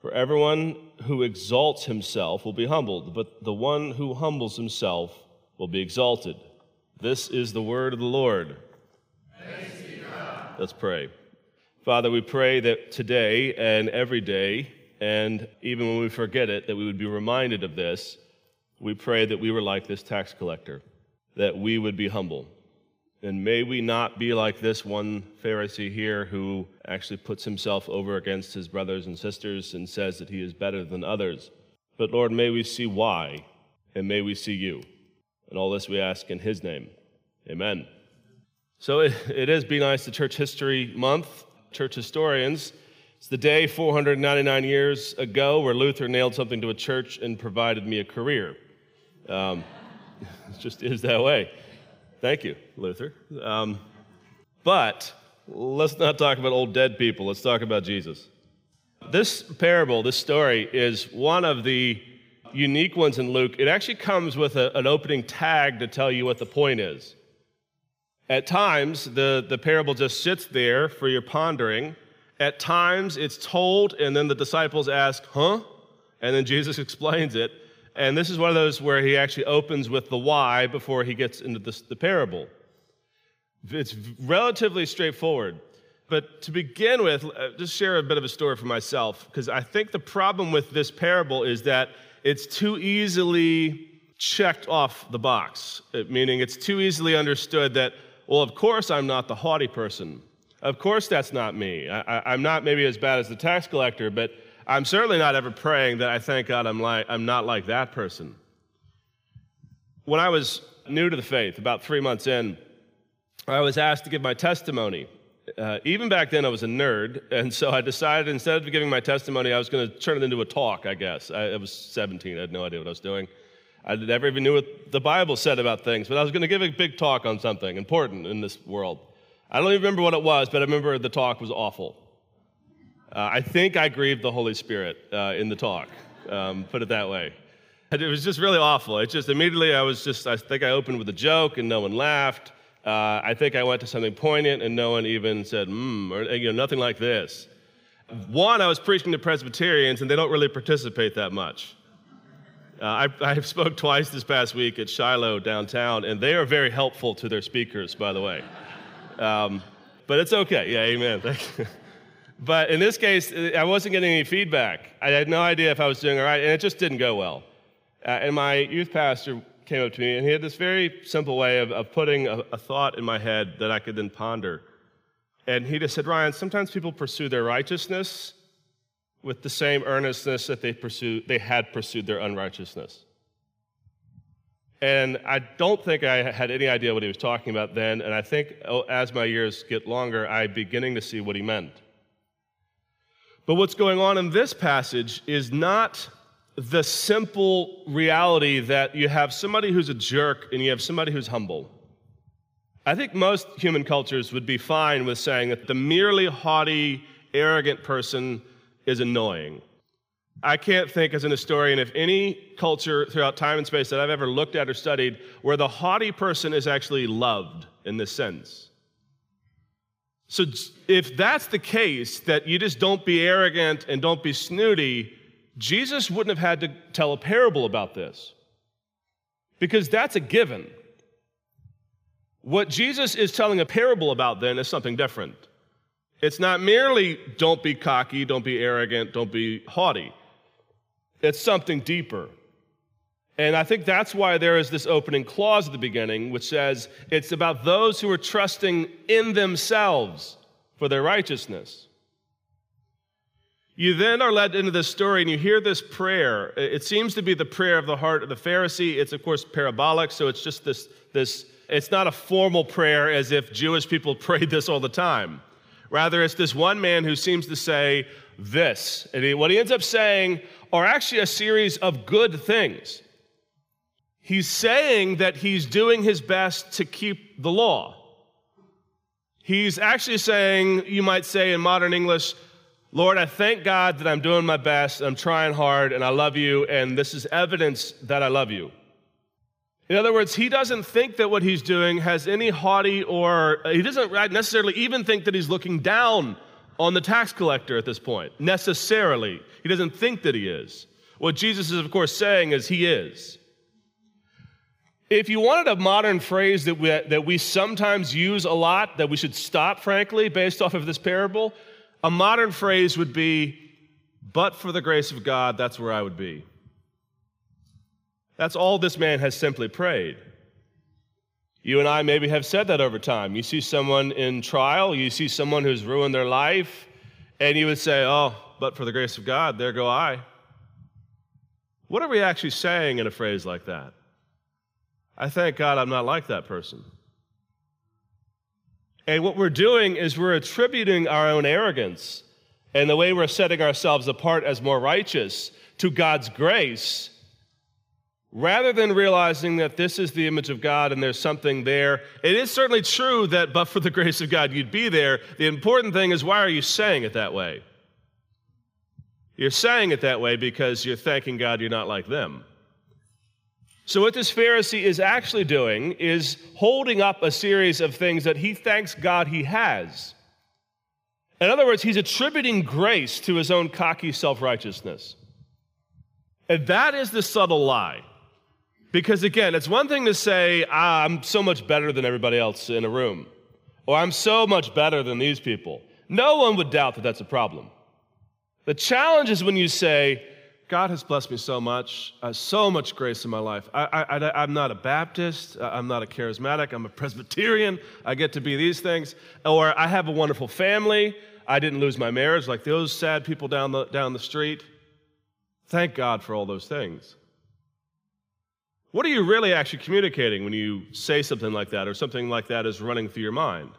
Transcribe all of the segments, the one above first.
For everyone who exalts himself will be humbled, but the one who humbles himself will be exalted. This is the word of the Lord. Let's pray. Father, we pray that today and every day, and even when we forget it, that we would be reminded of this. We pray that we were like this tax collector, that we would be humble. And may we not be like this one Pharisee here who actually puts himself over against his brothers and sisters and says that he is better than others. But Lord, may we see why, and may we see you. And all this we ask in his name. Amen. So it, it is Be Nice to Church History Month, church historians. It's the day 499 years ago where Luther nailed something to a church and provided me a career. Um, it just is that way. Thank you, Luther. Um, but let's not talk about old dead people. Let's talk about Jesus. This parable, this story, is one of the unique ones in Luke. It actually comes with a, an opening tag to tell you what the point is. At times, the, the parable just sits there for your pondering. At times, it's told, and then the disciples ask, huh? And then Jesus explains it. And this is one of those where he actually opens with the why before he gets into the, the parable. It's relatively straightforward. But to begin with, uh, just share a bit of a story for myself, because I think the problem with this parable is that it's too easily checked off the box, meaning it's too easily understood that, well, of course I'm not the haughty person. Of course that's not me. I, am not maybe as bad as the tax collector, but I'm certainly not ever praying that I thank God I'm, like, I'm not like that person. When I was new to the faith, about three months in, I was asked to give my testimony. Uh, even back then, I was a nerd, and so I decided instead of giving my testimony, I was going to turn it into a talk, I guess. I, I was 17, I had no idea what I was doing. I never even knew what the Bible said about things, but I was going to give a big talk on something important in this world. I don't even remember what it was, but I remember the talk was awful. Uh, I think I grieved the Holy Spirit uh, in the talk, um, put it that way. It was just really awful. It just immediately, I was just, I think I opened with a joke and no one laughed. Uh, I think I went to something poignant and no one even said, hmm, or you know, nothing like this. One, I was preaching to Presbyterians and they don't really participate that much. Uh, I, I spoke twice this past week at Shiloh downtown, and they are very helpful to their speakers, by the way. Um, but it's okay. Yeah, amen. But in this case, I wasn't getting any feedback. I had no idea if I was doing all right, and it just didn't go well. Uh, and my youth pastor came up to me, and he had this very simple way of, of putting a, a thought in my head that I could then ponder. And he just said, Ryan, sometimes people pursue their righteousness with the same earnestness that they, pursue, they had pursued their unrighteousness. And I don't think I had any idea what he was talking about then, and I think oh, as my years get longer, I'm beginning to see what he meant. But what's going on in this passage is not the simple reality that you have somebody who's a jerk and you have somebody who's humble. I think most human cultures would be fine with saying that the merely haughty, arrogant person is annoying. I can't think as an historian of any culture throughout time and space that I've ever looked at or studied where the haughty person is actually loved in this sense. So, if that's the case, that you just don't be arrogant and don't be snooty, Jesus wouldn't have had to tell a parable about this because that's a given. What Jesus is telling a parable about then is something different. It's not merely don't be cocky, don't be arrogant, don't be haughty. It's something deeper. And I think that's why there is this opening clause at the beginning, which says it's about those who are trusting in themselves for their righteousness. You then are led into this story and you hear this prayer. It seems to be the prayer of the heart of the Pharisee. It's, of course, parabolic, so it's just this, this it's not a formal prayer as if Jewish people prayed this all the time. Rather, it's this one man who seems to say this. And what he ends up saying are actually a series of good things. He's saying that he's doing his best to keep the law. He's actually saying, you might say in modern English, Lord, I thank God that I'm doing my best, I'm trying hard, and I love you, and this is evidence that I love you. In other words, he doesn't think that what he's doing has any haughty or he doesn't necessarily even think that he's looking down on the tax collector at this point, necessarily. He doesn't think that he is. What Jesus is, of course, saying is he is. If you wanted a modern phrase that we, that we sometimes use a lot, that we should stop, frankly, based off of this parable, a modern phrase would be, but for the grace of God, that's where I would be. That's all this man has simply prayed. You and I maybe have said that over time. You see someone in trial, you see someone who's ruined their life, and you would say, Oh, but for the grace of God, there go I. What are we actually saying in a phrase like that? I thank God I'm not like that person. And what we're doing is we're attributing our own arrogance and the way we're setting ourselves apart as more righteous to God's grace rather than realizing that this is the image of God and there's something there. It is certainly true that, but for the grace of God, you'd be there. The important thing is, why are you saying it that way? You're saying it that way because you're thanking God you're not like them. So, what this Pharisee is actually doing is holding up a series of things that he thanks God he has. In other words, he's attributing grace to his own cocky self righteousness. And that is the subtle lie. Because again, it's one thing to say, ah, I'm so much better than everybody else in a room, or I'm so much better than these people. No one would doubt that that's a problem. The challenge is when you say, God has blessed me so much, uh, so much grace in my life. I, am not a Baptist, uh, I'm not a charismatic, I'm a Presbyterian, I get to be these things. Or I have a wonderful family, I didn't lose my marriage like those sad people down the, down the street. Thank God for all those things. What are you really actually communicating when you say something like that or something like that is running through your mind?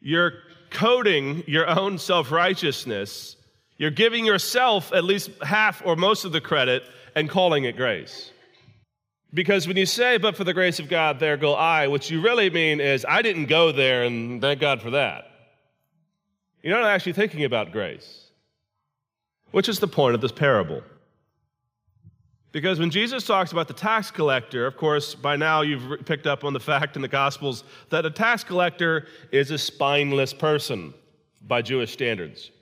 You're coding your own self righteousness. You're giving yourself at least half or most of the credit and calling it grace. Because when you say, but for the grace of God, there go I, what you really mean is, I didn't go there and thank God for that. You're not actually thinking about grace, which is the point of this parable. Because when Jesus talks about the tax collector, of course, by now you've picked up on the fact in the Gospels that a tax collector is a spineless person by Jewish standards.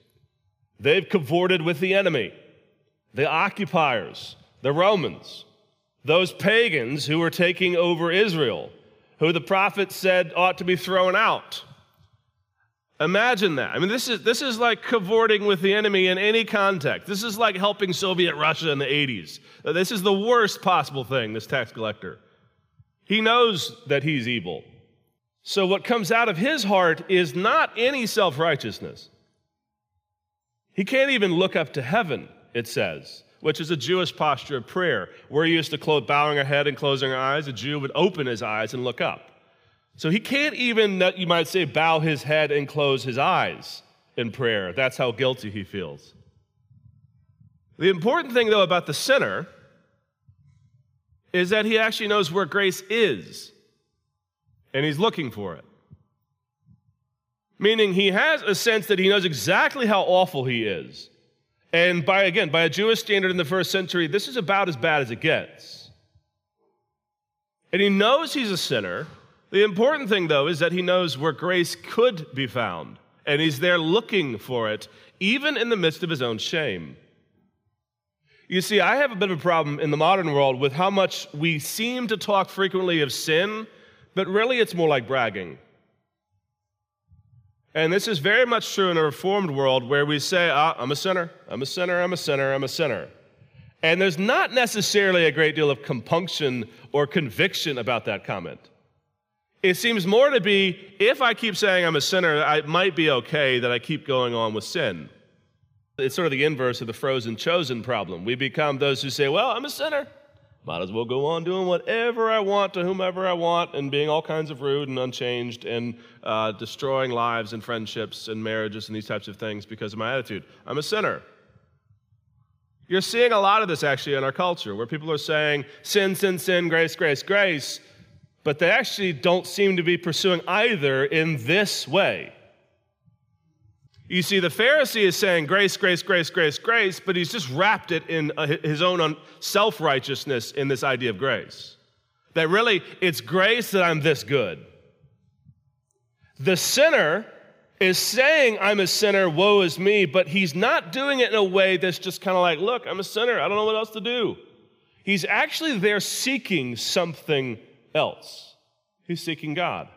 They've cavorted with the enemy, the occupiers, the Romans, those pagans who were taking over Israel, who the prophet said ought to be thrown out. Imagine that. I mean, this is, this is like cavorting with the enemy in any context. This is like helping Soviet Russia in the 80s. This is the worst possible thing, this tax collector. He knows that he's evil. So, what comes out of his heart is not any self righteousness. He can't even look up to heaven, it says, which is a Jewish posture of prayer. We're used to bowing our head and closing our eyes. A Jew would open his eyes and look up. So he can't even, you might say, bow his head and close his eyes in prayer. That's how guilty he feels. The important thing, though, about the sinner is that he actually knows where grace is, and he's looking for it. Meaning he has a sense that he knows exactly how awful he is. And by, again, by a Jewish standard in the first century, this is about as bad as it gets. And he knows he's a sinner, the important thing, though, is that he knows where grace could be found, and he's there looking for it, even in the midst of his own shame. You see, I have a bit of a problem in the modern world with how much we seem to talk frequently of sin, but really it's more like bragging. And this is very much true in a reformed world where we say, ah, I'm a sinner, I'm a sinner, I'm a sinner, I'm a sinner. And there's not necessarily a great deal of compunction or conviction about that comment. It seems more to be if I keep saying I'm a sinner, it might be okay that I keep going on with sin. It's sort of the inverse of the frozen chosen problem. We become those who say, Well, I'm a sinner. Might as well go on doing whatever I want to whomever I want and being all kinds of rude and unchanged and uh, destroying lives and friendships and marriages and these types of things because of my attitude. I'm a sinner. You're seeing a lot of this actually in our culture where people are saying sin, sin, sin, grace, grace, grace, but they actually don't seem to be pursuing either in this way. You see, the Pharisee is saying grace, grace, grace, grace, grace, but he's just wrapped it in uh, his own self righteousness in this idea of grace. That really, it's grace that I'm this good. The sinner is saying, I'm a sinner, woe is me, but he's not doing it in a way that's just kind of like, look, I'm a sinner, I don't know what else to do. He's actually there seeking something else. He's seeking God.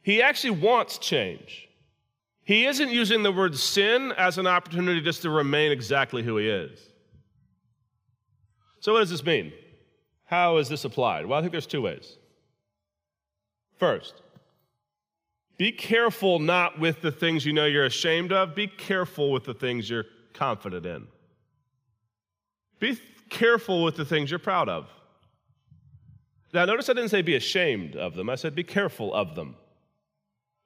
He actually wants change. He isn't using the word sin as an opportunity just to remain exactly who he is. So, what does this mean? How is this applied? Well, I think there's two ways. First, be careful not with the things you know you're ashamed of, be careful with the things you're confident in. Be careful with the things you're proud of. Now, notice I didn't say be ashamed of them, I said be careful of them.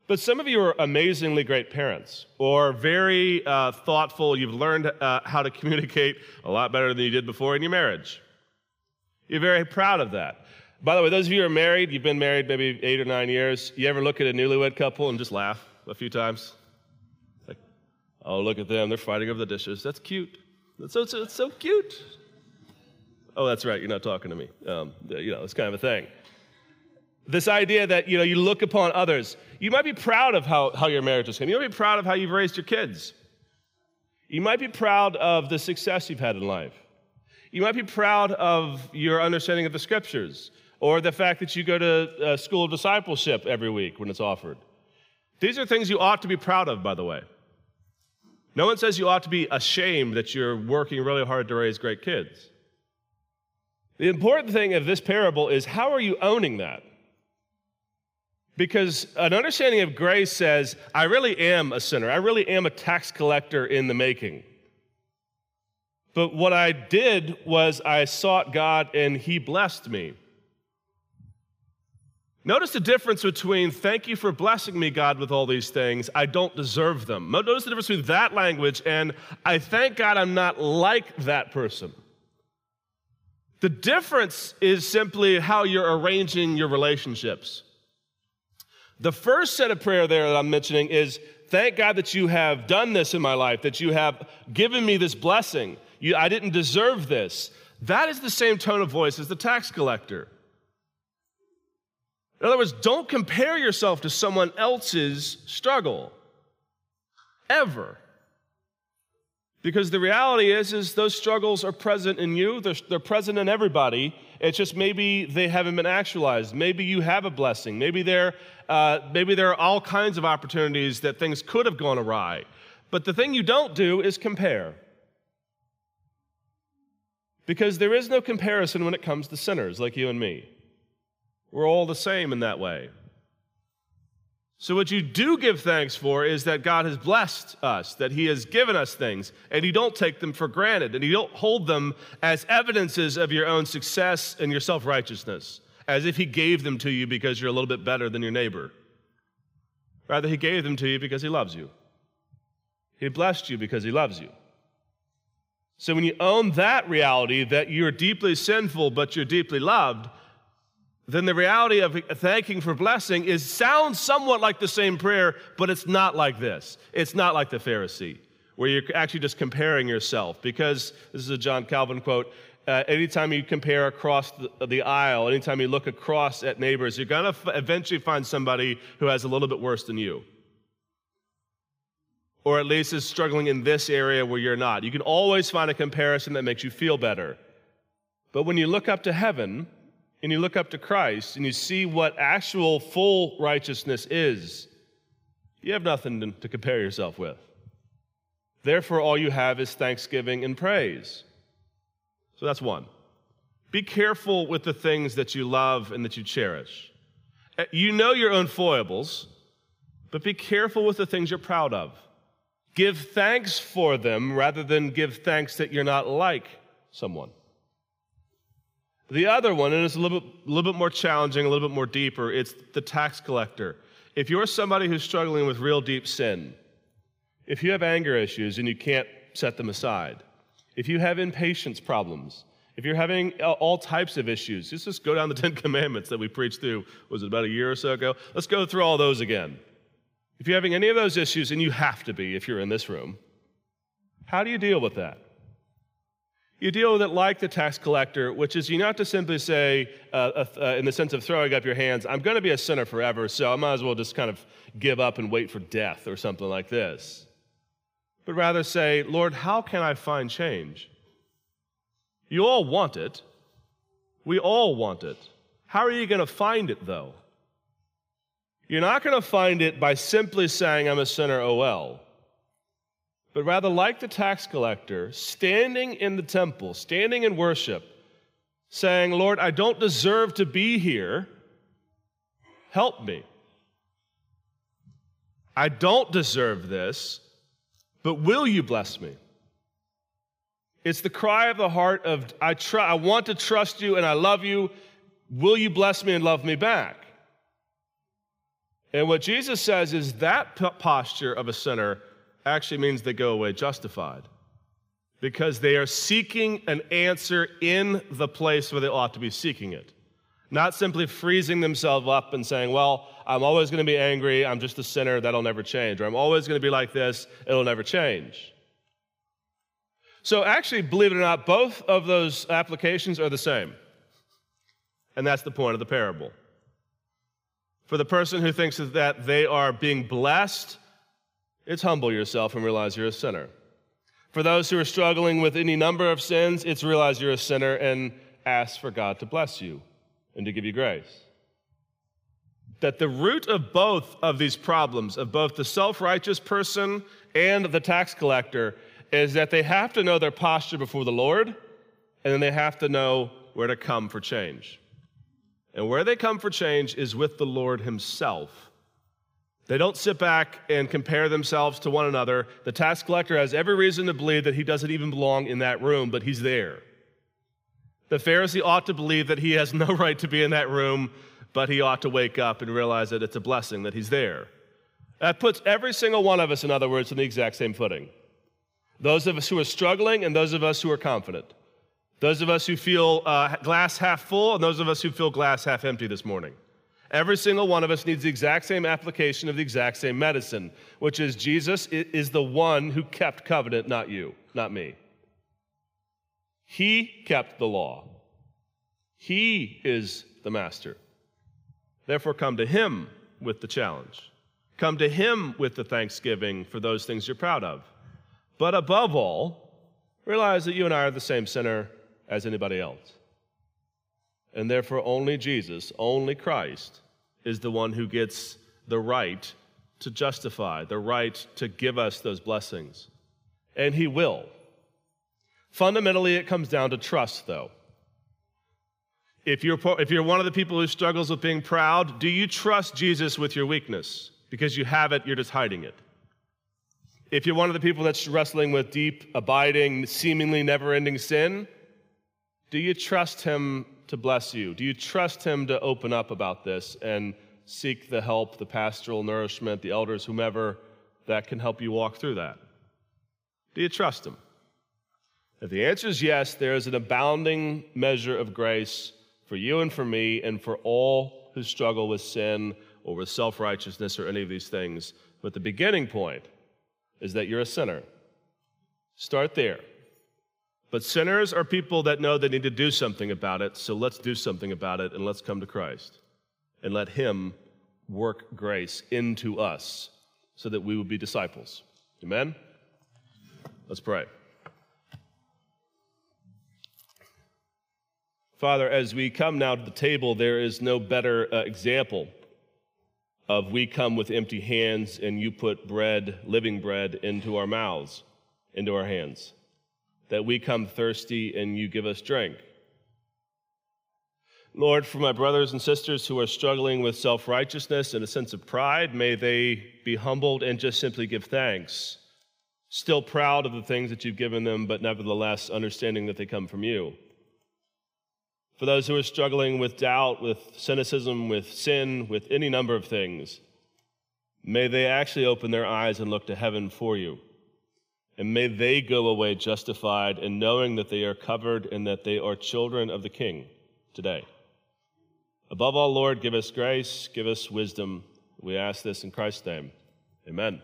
But some of you are amazingly great parents or very uh, thoughtful. You've learned uh, how to communicate a lot better than you did before in your marriage. You're very proud of that. By the way, those of you who are married, you've been married maybe eight or nine years, you ever look at a newlywed couple and just laugh a few times? Like, oh, look at them, they're fighting over the dishes. That's cute. That's so, it's so cute. Oh, that's right, you're not talking to me. Um, you know, it's kind of a thing. This idea that, you know, you look upon others. You might be proud of how, how your marriage is going. You might be proud of how you've raised your kids. You might be proud of the success you've had in life. You might be proud of your understanding of the scriptures or the fact that you go to a school of discipleship every week when it's offered. These are things you ought to be proud of, by the way. No one says you ought to be ashamed that you're working really hard to raise great kids. The important thing of this parable is how are you owning that? Because an understanding of grace says, I really am a sinner. I really am a tax collector in the making. But what I did was I sought God and He blessed me. Notice the difference between thank you for blessing me, God, with all these things. I don't deserve them. Notice the difference between that language and I thank God I'm not like that person. The difference is simply how you're arranging your relationships. The first set of prayer there that I'm mentioning is thank God that you have done this in my life, that you have given me this blessing. You, I didn't deserve this. That is the same tone of voice as the tax collector. In other words, don't compare yourself to someone else's struggle. Ever. Because the reality is, is those struggles are present in you. They're, they're present in everybody. It's just maybe they haven't been actualized. Maybe you have a blessing. Maybe there, uh, maybe there are all kinds of opportunities that things could have gone awry. But the thing you don't do is compare. Because there is no comparison when it comes to sinners like you and me. We're all the same in that way. So, what you do give thanks for is that God has blessed us, that He has given us things, and you don't take them for granted, and you don't hold them as evidences of your own success and your self righteousness, as if He gave them to you because you're a little bit better than your neighbor. Rather, He gave them to you because He loves you. He blessed you because He loves you. So, when you own that reality that you're deeply sinful, but you're deeply loved, then the reality of thanking for blessing is sounds somewhat like the same prayer, but it's not like this. It's not like the Pharisee, where you're actually just comparing yourself. Because this is a John Calvin quote. Uh, anytime you compare across the, the, aisle, anytime you look across at neighbors, you're going to f- eventually find somebody who has a little bit worse than you. Or at least is struggling in this area where you're not. You can always find a comparison that makes you feel better. But when you look up to heaven, and you look up to Christ and you see what actual full righteousness is, you have nothing to, compare yourself with. Therefore, all you have is thanksgiving and praise. So that's one. Be careful with the things that you love and that you cherish. Uh, you know your own foibles, but be careful with the things you're proud of. Give thanks for them rather than give thanks that you're not like someone. The other one, and it's a little bit, little bit more challenging, a little bit more deeper, it's the tax collector. If you're somebody who's struggling with real deep sin, if you have anger issues and you can't set them aside, if you have impatience problems, if you're having all types of issues, just, just go down the Ten Commandments that we preached through, was it about a year or so ago? Let's go through all those again. If you're having any of those issues, and you have to be if you're in this room, how do you deal with that? You deal with it like the tax collector, which is you not to simply say, uh, uh, in the sense of throwing up your hands, I'm going to be a sinner forever, so I might as well just kind of give up and wait for death or something like this. But rather say, Lord, how can I find change? You all want it. We all want it. How are you going to find it, though? You're not going to find it by simply saying, I'm a sinner, oh well but rather like the tax collector, standing in the temple, standing in worship, saying, Lord, I don't deserve to be here. Help me. I don't deserve this, but will you bless me? It's the cry of the heart of, I, try, I want to trust you and I love you. Will you bless me and love me back? And what Jesus says is that posture of a sinner actually means they go away justified because they are seeking an answer in the place where they ought to be seeking it. Not simply freezing themselves up and saying, Well, I'm always going to be angry, I'm just a sinner, that'll never change. Or I'm always going to be like this, it'll never change. So, actually, believe it or not, both of those applications are the same. And that's the point of the parable. For the person who thinks that they are being blessed it's humble yourself and realize you're a sinner. For those who are struggling with any number of sins, it's realize you're a sinner and ask for God to bless you and to give you grace. That the root of both of these problems, of both the self righteous person and the tax collector, is that they have to know their posture before the Lord, and then they have to know where to come for change. And where they come for change is with the Lord Himself they don't sit back and compare themselves to one another. The tax collector has every reason to believe that he doesn't even belong in that room, but he's there. The Pharisee ought to believe that he has no right to be in that room, but he ought to wake up and realize that it's a blessing that he's there. That puts every single one of us, in other words, on the exact same footing. Those of us who are struggling and those of us who are confident. Those of us who feel uh, glass half full and those of us who feel glass half empty this morning. Every single one of us needs the exact same application of the exact same medicine, which is Jesus is the one who kept covenant, not you, not me. He kept the law. He is the master. Therefore, come to him with the challenge. Come to him with the thanksgiving for those things you're proud of. But above all, realize that you and I are the same sinner as anybody else. And therefore, only Jesus, only Christ, is the one who gets the right to justify, the right to give us those blessings. And He will. Fundamentally, it comes down to trust, though. If you're, if you're one of the people who struggles with being proud, do you trust Jesus with your weakness? Because you have it, you're just hiding it. If you're one of the people that's wrestling with deep, abiding, seemingly never ending sin, do you trust Him to bless you? Do you trust Him to open up about this and seek the help, the pastoral nourishment, the elders, whomever that can help you walk through that? Do you trust Him? If the answer is yes, there is an abounding measure of grace for you and for me and for all who struggle with sin or with self righteousness or any of these things. But the beginning point is that you're a sinner. Start there. But sinners are people that know they need to do something about it, so let's do something about it and let's come to Christ and let Him work grace into us so that we will be disciples. Amen? Let's pray. Father, as we come now to the table, there is no better uh, example of we come with empty hands and you put bread, living bread, into our mouths, into our hands that we come thirsty and you give us drink. Lord, for my brothers and sisters who are struggling with self righteousness and a sense of pride, may they be humbled and just simply give thanks. Still proud of the things that you've given them, but nevertheless understanding that they come from you. For those who are struggling with doubt, with cynicism, with sin, with any number of things, may they actually open their eyes and look to heaven for you and may they go away justified and knowing that they are covered and that they are children of the King today. Above all, Lord, give us grace, give us wisdom. We ask this in Christ's name. Amen.